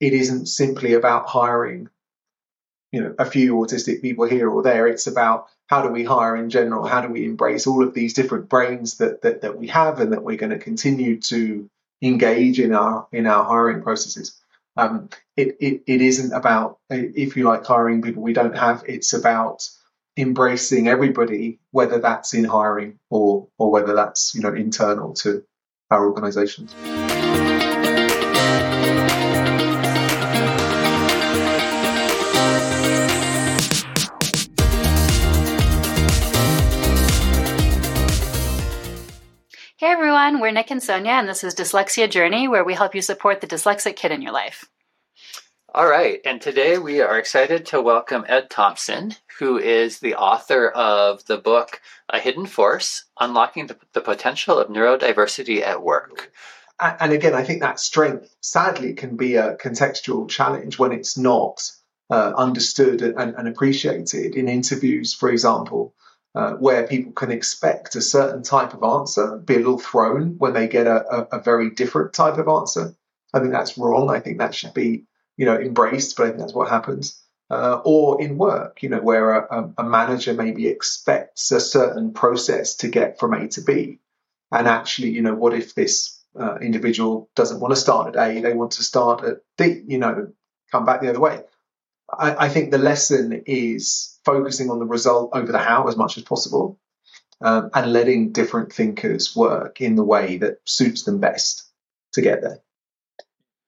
it isn't simply about hiring, you know, a few autistic people here or there. It's about how do we hire in general? How do we embrace all of these different brains that that, that we have and that we're going to continue to engage in our in our hiring processes? Um, it, it, it isn't about, if you like, hiring people we don't have. It's about embracing everybody, whether that's in hiring or or whether that's you know internal to our organisations. Everyone, we're Nick and Sonia, and this is Dyslexia Journey, where we help you support the dyslexic kid in your life. All right, and today we are excited to welcome Ed Thompson, who is the author of the book A Hidden Force Unlocking the, the Potential of Neurodiversity at Work. And again, I think that strength sadly can be a contextual challenge when it's not uh, understood and, and appreciated in interviews, for example uh, where people can expect a certain type of answer, be a little thrown when they get a, a, a, very different type of answer. I think that's wrong. I think that should be, you know, embraced, but I think that's what happens. Uh, or in work, you know, where a, a, manager maybe expects a certain process to get from A to B. And actually, you know, what if this uh, individual doesn't want to start at A, they want to start at D, you know, come back the other way. I, I think the lesson is focusing on the result over the how as much as possible um, and letting different thinkers work in the way that suits them best to get there.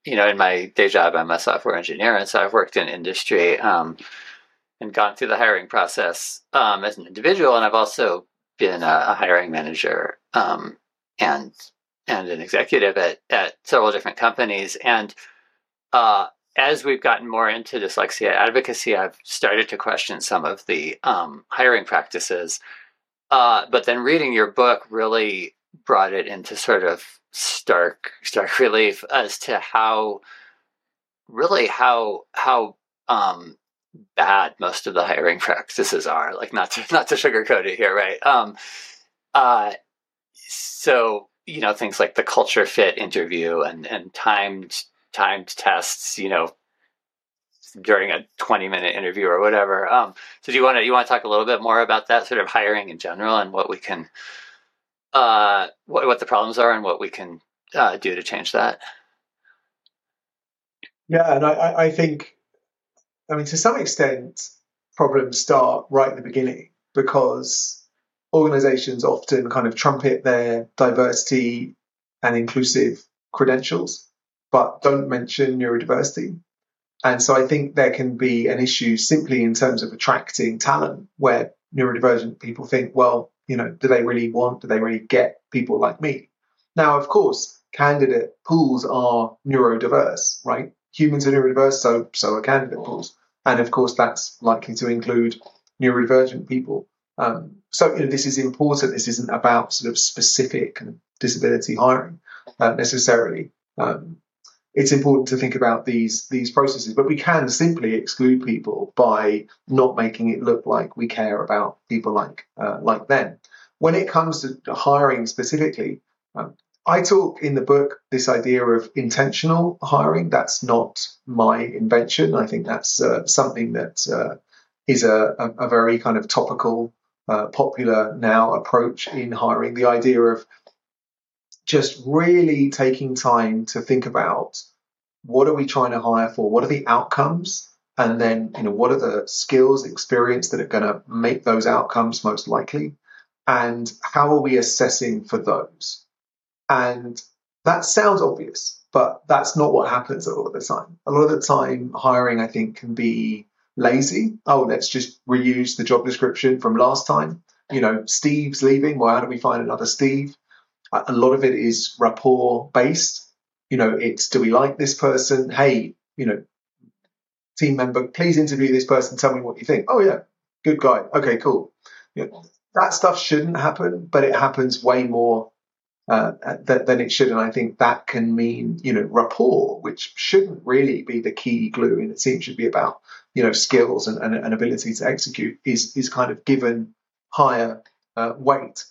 You know, in my day job, I'm a software engineer, and so I've worked in industry um, and gone through the hiring process um, as an individual, and I've also been a, a hiring manager um, and and an executive at at several different companies, and uh, as we've gotten more into dyslexia advocacy, I've started to question some of the um, hiring practices. Uh, but then reading your book really brought it into sort of stark stark relief as to how really how how um, bad most of the hiring practices are. Like not to not to sugarcoat it here, right? Um, uh, so you know things like the culture fit interview and and timed timed tests, you know, during a 20 minute interview or whatever. Um, so do you want to, you want to talk a little bit more about that sort of hiring in general and what we can, uh, what, what the problems are and what we can uh, do to change that? Yeah. And I, I think, I mean, to some extent, problems start right at the beginning because organizations often kind of trumpet their diversity and inclusive credentials but don't mention neurodiversity. And so I think there can be an issue simply in terms of attracting talent where neurodivergent people think, well, you know, do they really want, do they really get people like me? Now, of course, candidate pools are neurodiverse, right? Humans are neurodiverse, so so are candidate pools. And of course, that's likely to include neurodivergent people. Um, so, you know, this is important. This isn't about sort of specific disability hiring uh, necessarily. Um, it's important to think about these these processes. But we can simply exclude people by not making it look like we care about people like uh, like them. When it comes to hiring specifically, um, I talk in the book this idea of intentional hiring. That's not my invention. I think that's uh, something that uh, is a, a, a, very kind of topical, uh, popular now approach in hiring. The idea of just really taking time to think about what are we trying to hire for? What are the outcomes? And then, you know, what are the skills, experience that are going to make those outcomes most likely? And how are we assessing for those? And that sounds obvious, but that's not what happens a lot of the time. A lot of the time, hiring, I think, can be lazy. Oh, let's just reuse the job description from last time. You know, Steve's leaving. Well, how do we find another Steve? A lot of it is rapport based. You know, it's do we like this person? Hey, you know, team member, please interview this person. Tell me what you think. Oh yeah, good guy. Okay, cool. You know, that stuff shouldn't happen, but it happens way more uh, th- than it should. And I think that can mean, you know, rapport, which shouldn't really be the key glue in a team. Should be about, you know, skills and, and, and ability to execute is is kind of given higher uh, weight.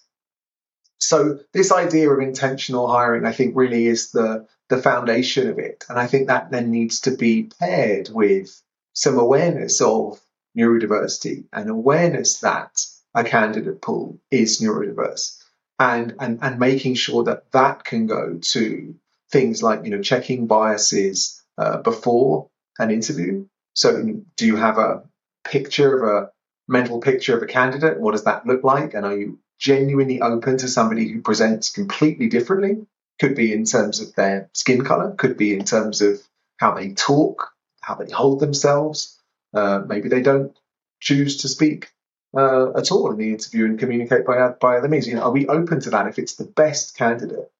So this idea of intentional hiring, I think, really is the the foundation of it, and I think that then needs to be paired with some awareness of neurodiversity and awareness that a candidate pool is neurodiverse, and and and making sure that that can go to things like you know checking biases uh, before an interview. So, do you have a picture of a mental picture of a candidate? What does that look like? And are you genuinely open to somebody who presents completely differently. Could be in terms of their skin color, could be in terms of how they talk, how they hold themselves. Uh, maybe they don't choose to speak uh, at all in the interview and communicate by by other means. You know, are we open to that if it's the best candidate?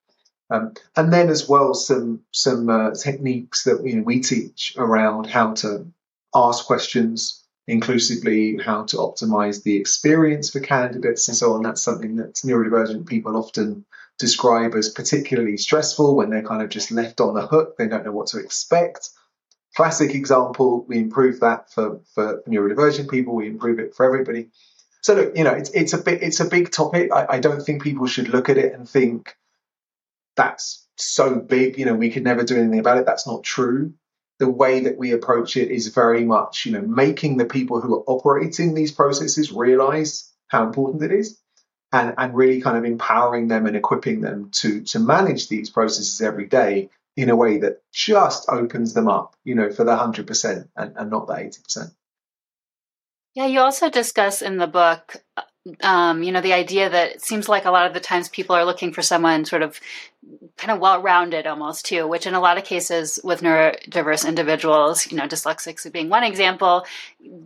Um, and then as well some some uh, techniques that you know, we teach around how to ask questions inclusively, how to optimize the experience for candidates and so on. That's something that neurodivergent people often describe as particularly stressful when they're kind of just left on the hook. They don't know what to expect. Classic example, we improve that for, for neurodivergent people, we improve it for everybody. So look, you know, it's it's a bit it's a big topic. I, I don't think people should look at it and think that's so big, you know, we could never do anything about it. That's not true the way that we approach it is very much, you know, making the people who are operating these processes realize how important it is and, and really kind of empowering them and equipping them to, to manage these processes every day in a way that just opens them up, you know, for the 100% and, and not the 80%. Yeah, you also discuss in the book um, you know, the idea that it seems like a lot of the times people are looking for someone sort of kind of well rounded almost too, which in a lot of cases with neurodiverse individuals, you know, dyslexics being one example,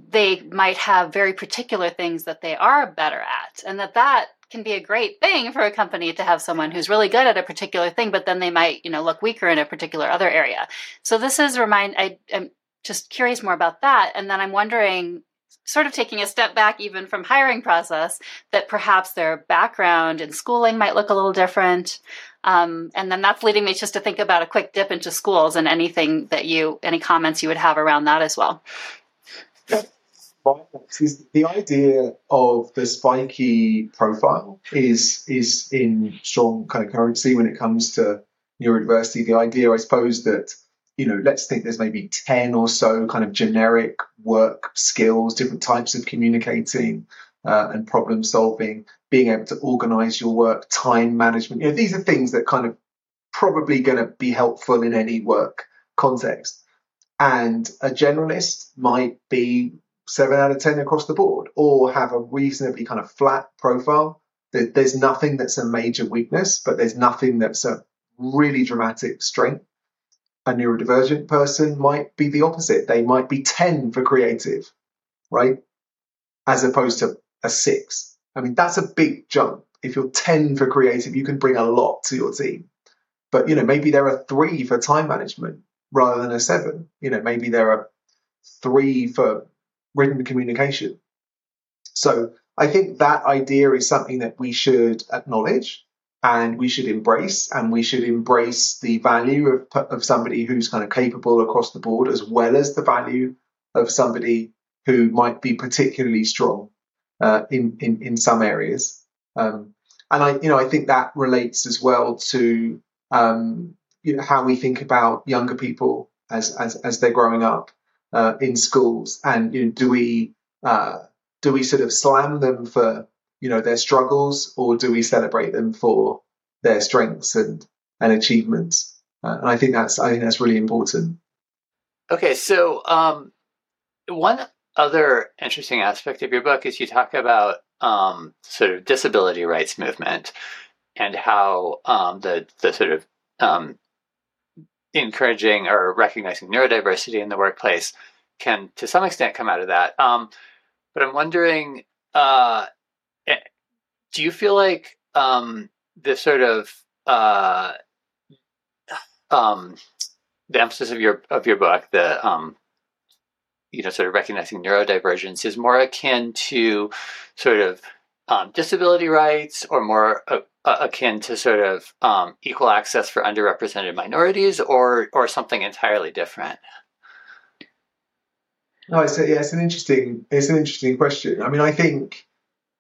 they might have very particular things that they are better at. And that that can be a great thing for a company to have someone who's really good at a particular thing, but then they might, you know, look weaker in a particular other area. So this is remind, I, I'm just curious more about that. And then I'm wondering, sort of taking a step back even from hiring process that perhaps their background and schooling might look a little different um, and then that's leading me just to think about a quick dip into schools and anything that you any comments you would have around that as well the idea of the spiky profile is is in strong kind of currency when it comes to neurodiversity. The idea, I suppose, that you know, let's think there's maybe 10 or so kind of generic work skills, different types of communicating uh, and problem solving, being able to organize your work, time management. You know, these are things that kind of probably going to be helpful in any work context. And a generalist might be seven out of 10 across the board or have a reasonably kind of flat profile. There's nothing that's a major weakness, but there's nothing that's a really dramatic strength a neurodivergent person might be the opposite. They might be 10 for creative, right? As opposed to a six. I mean, that's a big jump. If you're 10 for creative, you can bring a lot to your team. But, you know, maybe there are three for time management rather than a seven. You know, maybe there are three for written communication. So I think that idea is something that we should acknowledge and we should embrace and we should embrace the value of, of somebody who's kind of capable across the board as well as the value of somebody who might be particularly strong uh, in, in in some areas um, and I you know I think that relates as well to um, you know how we think about younger people as as, as they're growing up uh, in schools and you know, do we uh, do we sort of slam them for you know their struggles, or do we celebrate them for their strengths and and achievements? Uh, and I think that's I think that's really important. Okay, so um, one other interesting aspect of your book is you talk about um, sort of disability rights movement and how um, the the sort of um, encouraging or recognizing neurodiversity in the workplace can, to some extent, come out of that. Um, but I'm wondering, uh, do you feel like um, the sort of uh, um, the emphasis of your of your book, the you know, sort of recognizing neurodivergence, is more akin to sort of um, disability rights, or more uh, akin to sort of um, equal access for underrepresented minorities, or or something entirely different? No, it's a, yeah, it's an interesting it's an interesting question. I mean, I think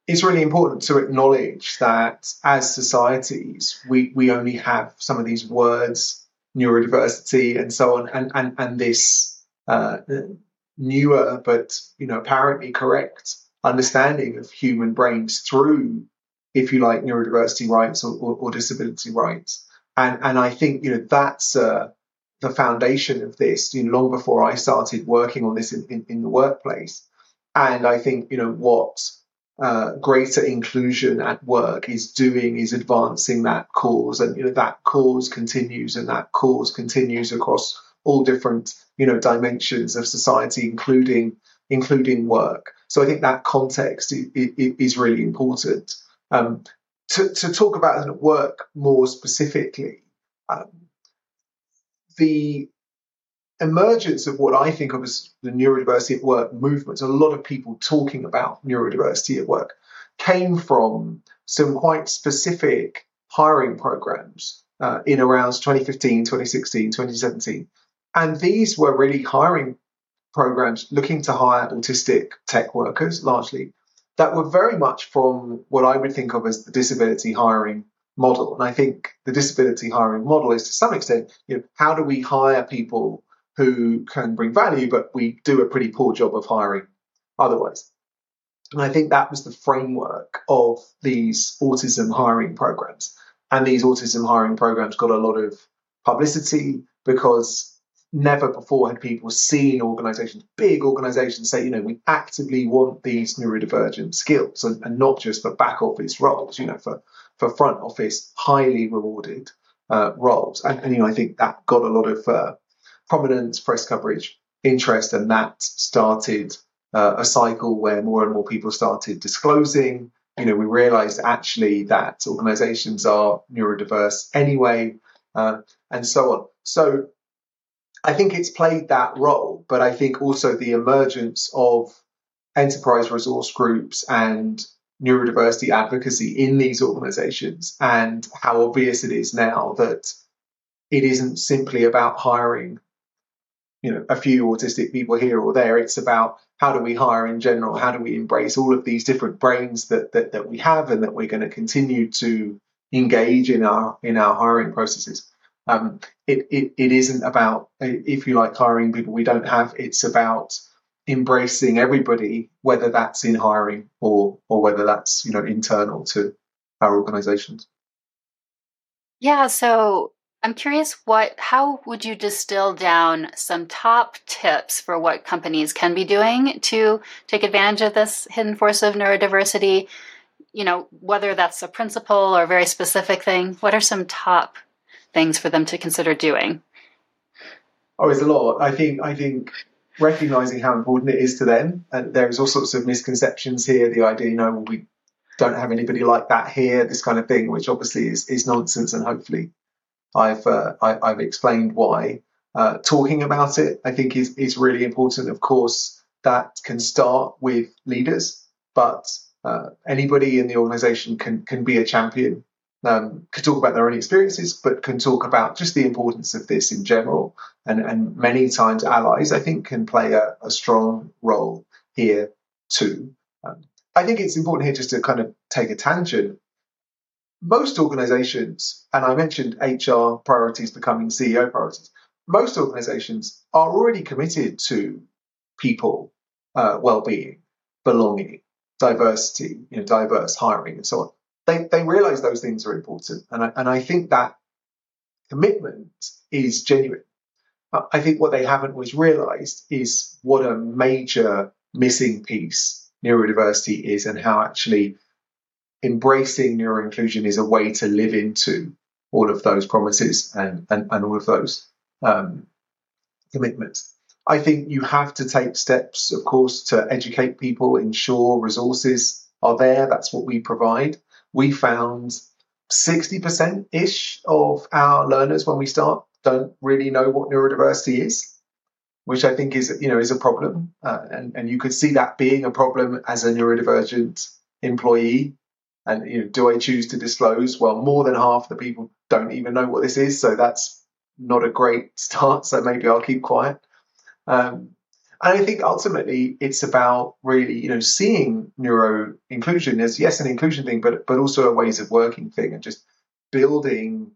it's really important to acknowledge that as societies, we, we only have some of these words, neurodiversity and so on, and, and, and this uh, newer but you know apparently correct understanding of human brains through, if you like, neurodiversity rights or, or, or disability rights. And and I think you know that's uh, the foundation of this. You know, long before I started working on this in, in, in the workplace, and I think you know what uh, greater inclusion at work is doing is advancing that cause, and you know that cause continues, and that cause continues across all different you know dimensions of society, including including work. So I think that context is, is really important. Um, to, to, talk about work more specifically, um, the emergence of what I think of as the neurodiversity at work movement, a lot of people talking about neurodiversity at work, came from some quite specific hiring programs uh, in around 2015, 2016, 2017. And these were really hiring programs looking to hire autistic tech workers largely that were very much from what I would think of as the disability hiring model. And I think the disability hiring model is to some extent, you know, how do we hire people who can bring value, but we do a pretty poor job of hiring otherwise. And I think that was the framework of these autism hiring programs. And these autism hiring programs got a lot of publicity because never before had people seen organizations, big organizations, say, you know, we actively want these neurodivergent skills and, and not just for back office roles, you know, for, for front office, highly rewarded uh, roles. And, and, you know, I think that got a lot of uh, prominence, press coverage, interest, and that started uh, a cycle where more and more people started disclosing. You know, we realized actually that organizations are neurodiverse anyway, uh, and so on. So I think it's played that role, but I think also the emergence of enterprise resource groups and neurodiversity advocacy in these organizations and how obvious it is now that it isn't simply about hiring you know a few autistic people here or there. It's about how do we hire in general? How do we embrace all of these different brains that that, that we have and that we're going to continue to engage in our in our hiring processes um, it, it, it isn't about if you like hiring people we don't have it's about embracing everybody whether that's in hiring or or whether that's you know internal to our organizations yeah so I'm curious what how would you distill down some top tips for what companies can be doing to take advantage of this hidden force of neurodiversity? You know, whether that's a principle or a very specific thing, what are some top things for them to consider doing? Oh, it's a lot. I think I think recognizing how important it is to them, and there's all sorts of misconceptions here. The idea, you know, well, we don't have anybody like that here, this kind of thing, which obviously is, is nonsense, and hopefully I've uh, I, have explained why. Uh, talking about it, I think, is is really important. Of course, that can start with leaders, but uh, anybody in the organisation can can be a champion. Um, can talk about their own experiences, but can talk about just the importance of this in general. And, and many times, allies, I think, can play a, a strong role here too. Um, I think it's important here just to kind of take a tangent most organizations, and I mentioned HR priorities becoming CEO priorities, most organizations are already committed to people uh, well-being, belonging, diversity, you know, diverse hiring, and so on. They they realize those things are important, and I, and I think that commitment is genuine. I think what they haven't always realized is what a major missing piece neurodiversity is, and how actually embracing neuroinclusion is a way to live into all of those promises and, and, and all of those um, commitments. I think you have to take steps, of course, to educate people, ensure resources are there. That's what we provide. We found 60% ish of our learners when we start don't really know what neurodiversity is, which I think is, you know, is a problem. Uh, and, and you could see that being a problem as a neurodivergent employee and you know, do I choose to disclose? Well, more than half the people don't even know what this is, so that's not a great start. So maybe I'll keep quiet. Um, and I think ultimately it's about really, you know, seeing neuro inclusion as yes, an inclusion thing, but but also a ways of working thing, and just building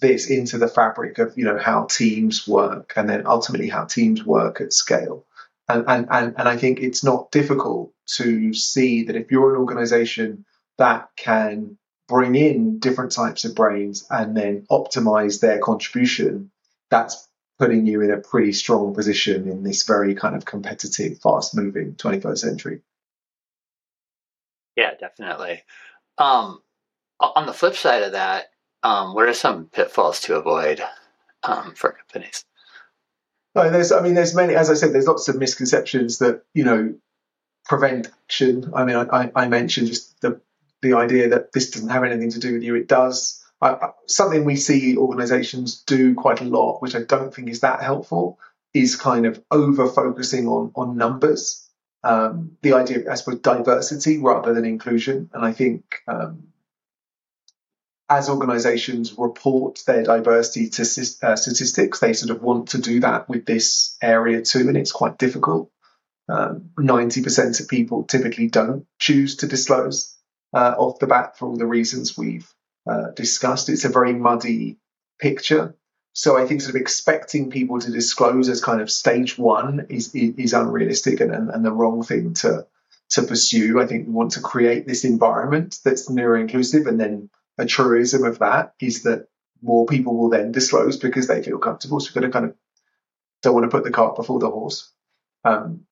this into the fabric of you know how teams work, and then ultimately how teams work at scale. And and and, and I think it's not difficult to see that if you're an organization that can bring in different types of brains and then optimize their contribution, that's putting you in a pretty strong position in this very kind of competitive, fast moving 21st century. Yeah, definitely. Um, on the flip side of that, um, what are some pitfalls to avoid um, for companies? No, there's, I mean, there's many, as I said, there's lots of misconceptions that, you know, prevent action. I mean, I, I mentioned just the, the idea that this doesn't have anything to do with you. It does. I, something we see organizations do quite a lot, which I don't think is that helpful, is kind of over focusing on, on numbers. Um, the idea of, I suppose, diversity rather than inclusion. And I think um, as organizations report their diversity to uh, statistics, they sort of want to do that with this area too, and it's quite difficult. Um, 90% of people typically don't choose to disclose uh, off the bat for all the reasons we've uh, discussed. It's a very muddy picture. So I think sort of expecting people to disclose as kind of stage one is is, is unrealistic and, and, and, the wrong thing to to pursue. I think we want to create this environment that's neuro inclusive, and then a truism of that is that more people will then disclose because they feel comfortable. So we've got to kind of don't want to put the cart before the horse. Um,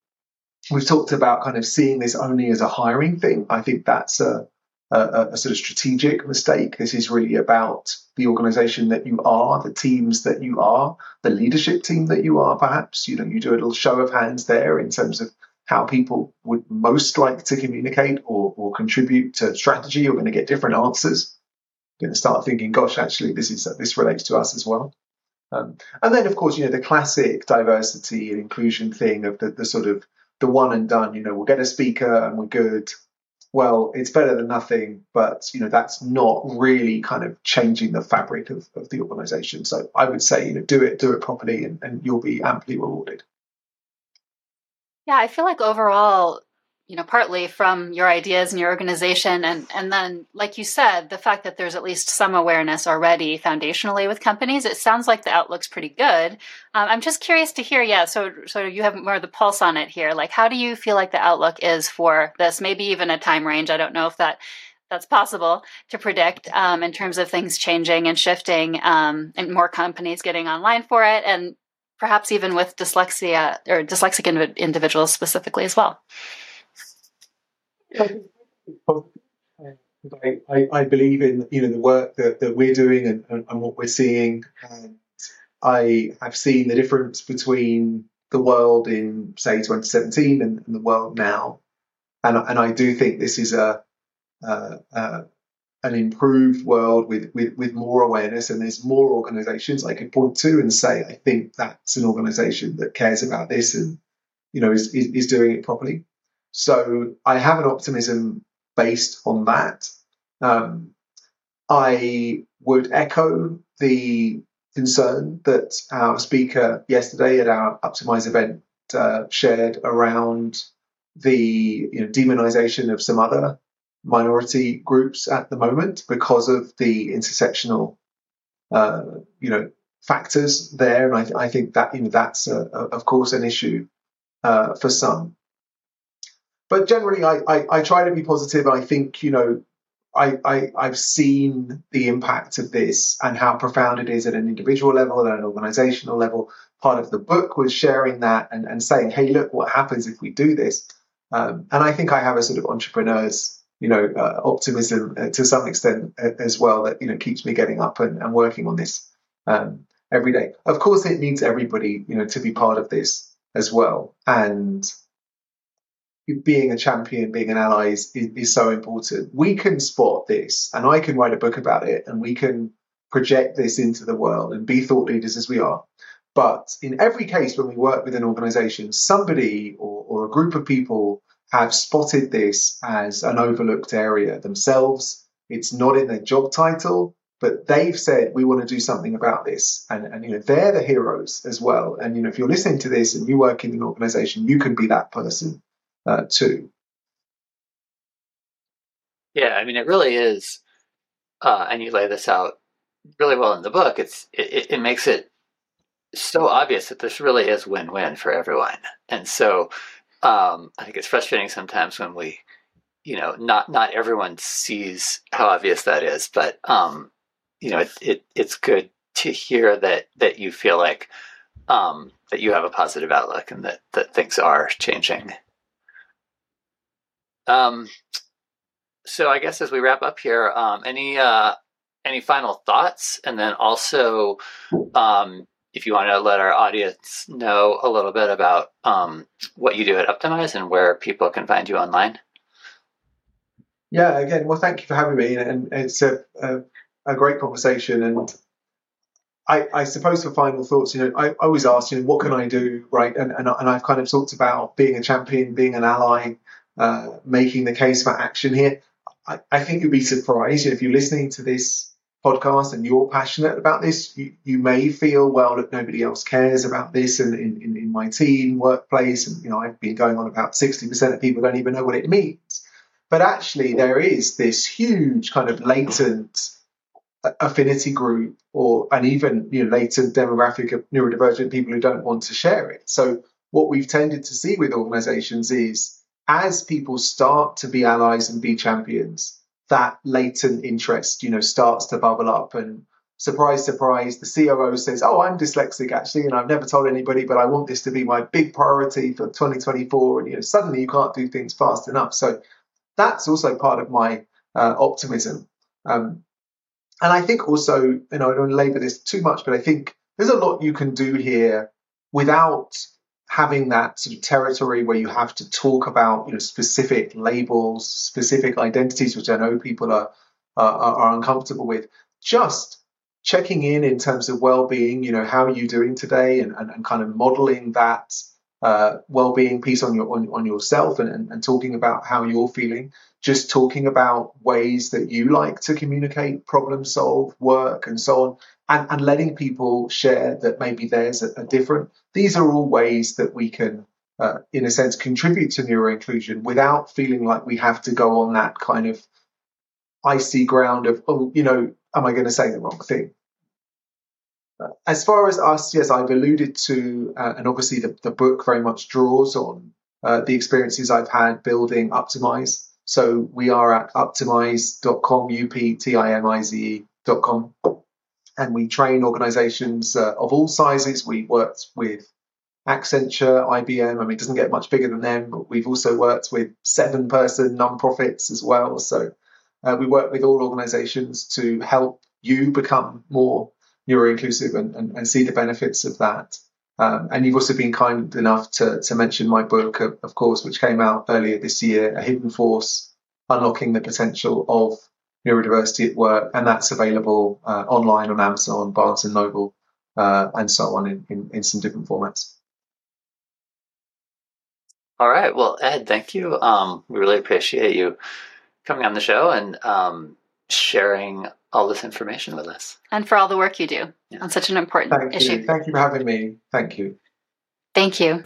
we've talked about kind of seeing this only as a hiring thing. I think that's a a, a, sort of strategic mistake. This is really about the organization that you are, the teams that you are, the leadership team that you are, perhaps. You know, you do a little show of hands there in terms of how people would most like to communicate or, or contribute to strategy. You're going to get different answers. You're going to start thinking, gosh, actually, this is this relates to us as well. Um, and then, of course, you know, the classic diversity and inclusion thing of the, the sort of the one and done, you know, we'll get a speaker and we're good well, it's better than nothing, but you know that's not really kind of changing the fabric of, of the organization. So I would say, you know, do it, do it properly, and, and you'll be amply rewarded. Yeah, I feel like overall, you know, partly from your ideas and your organization, and and then, like you said, the fact that there's at least some awareness already foundationally with companies. It sounds like the outlook's pretty good. Um, I'm just curious to hear, yeah. So, so you have more of the pulse on it here. Like, how do you feel like the outlook is for this? Maybe even a time range. I don't know if that that's possible to predict um, in terms of things changing and shifting, um, and more companies getting online for it, and perhaps even with dyslexia or dyslexic individuals specifically as well. I, I, I, believe in you know the work that, that we're doing and, and, and what we're seeing. And I have seen the difference between the world in say 2017 and, and the world now, and and I do think this is a uh, uh, an improved world with, with with more awareness, and there's more organisations I could point to and say I think that's an organisation that cares about this and you know is, is, is doing it properly. So I have an optimism based on that. Um, I would echo the concern that our speaker yesterday at our Uptimize event uh, shared around the you know, demonization of some other minority groups at the moment because of the intersectional uh, you know factors there, and I, I think that you know that's a, a, of course an issue uh, for some but generally, I, I, I try to be positive. I think, you know, I, I, I've seen the impact of this and how profound it is at an individual level and at an organizational level. Part of the book was sharing that and, and saying, hey, look what happens if we do this. Um, and I think I have a sort of entrepreneur's, you know, uh, optimism uh, to some extent uh, as well that, you know, keeps me getting up and, and working on this um, every day. Of course, it needs everybody, you know, to be part of this as well. And being a champion, being an ally is, is, is, so important. We can spot this, and I can write a book about it, and we can project this into the world and be thought leaders as we are. But in every case, when we work with an organization, somebody or, or a group of people have spotted this as an overlooked area themselves. It's not in their job title. but they've said we want to do something about this, and and you know they're the heroes as well. And you know if you're listening to this and you work in an organization, you can be that person uh, too. Yeah, I mean it really is, uh, and you lay this out really well in the book. It's it, it makes it so obvious that this really is win-win for everyone, and so um, I think it's frustrating sometimes when we, you know, not not everyone sees how obvious that is, but um, you know, it, it it's good to hear that that you feel like um, that you have a positive outlook and that that things are changing. Um, so I guess as we wrap up here, um, any uh, any final thoughts, and then also um, if you want to let our audience know a little bit about um, what you do at Uptimize and where people can find you online. Yeah, again, well, thank you for having me, and it's a a, a great conversation. And I, I, suppose for final thoughts, you know, I, I, always ask, you know, what can I do, right? And, and and I've kind of talked about being a champion, being an ally, uh, making the case for action here. I, I think you'd be surprised if you're listening to this podcast and you're passionate about this, you, you may feel, well, look, nobody else cares about this and in, in, in my team, workplace, and you know, I've been going on about 60% of people don't even know what it means. But actually there is this huge kind of latent affinity group or and even you know latent demographic of neurodivergent people who don't want to share it. So what we've tended to see with organizations is as people start to be allies and be champions, that latent interest, you know, starts to bubble up. And surprise, surprise, the COO says, "Oh, I'm dyslexic actually, and I've never told anybody, but I want this to be my big priority for 2024." And you know, suddenly you can't do things fast enough. So that's also part of my uh, optimism. Um, and I think also, you know, I don't labour this too much, but I think there's a lot you can do here without having that sort of territory where you have to talk about you know specific labels, specific identities, which I know people are are, are uncomfortable with. Just checking in in terms of well-being. You know, how are you doing today, and and, and kind of modelling that uh, well-being piece on your on, on yourself, and, and, and talking about how you're feeling. Just talking about ways that you like to communicate, problem solve, work, and so on and, and letting people share that maybe theirs are, are different. These are all ways that we can, uh, in a sense, contribute to neuro inclusion without feeling like we have to go on that kind of icy ground of, oh, you know, am I going to say the wrong thing? As far as us, yes, I've alluded to, uh, and obviously the, the book very much draws on uh, the experiences I've had building Uptimize. So we are at uptimize.com, U-P-T-I-M-I-Z-E.com and we train organizations uh, of all sizes. We worked with Accenture, IBM. I mean, it doesn't get much bigger than them, but we've also worked with seven person nonprofits as well. So uh, we work with all organizations to help you become more neuro inclusive and, and, and, see the benefits of that. Um, and you've also been kind enough to, to mention my book, of, of course, which came out earlier this year, A Hidden Force Unlocking the Potential of neurodiversity at work, and that's available uh, online on Amazon, Barnes and Noble, uh, and so on in, in, in, some different formats. All right. Well, Ed, thank you. Um, we really appreciate you coming on the show and um, sharing all this information with us. And for all the work you do yeah. on such an important thank issue. You. Thank you for having me. Thank you. Thank you.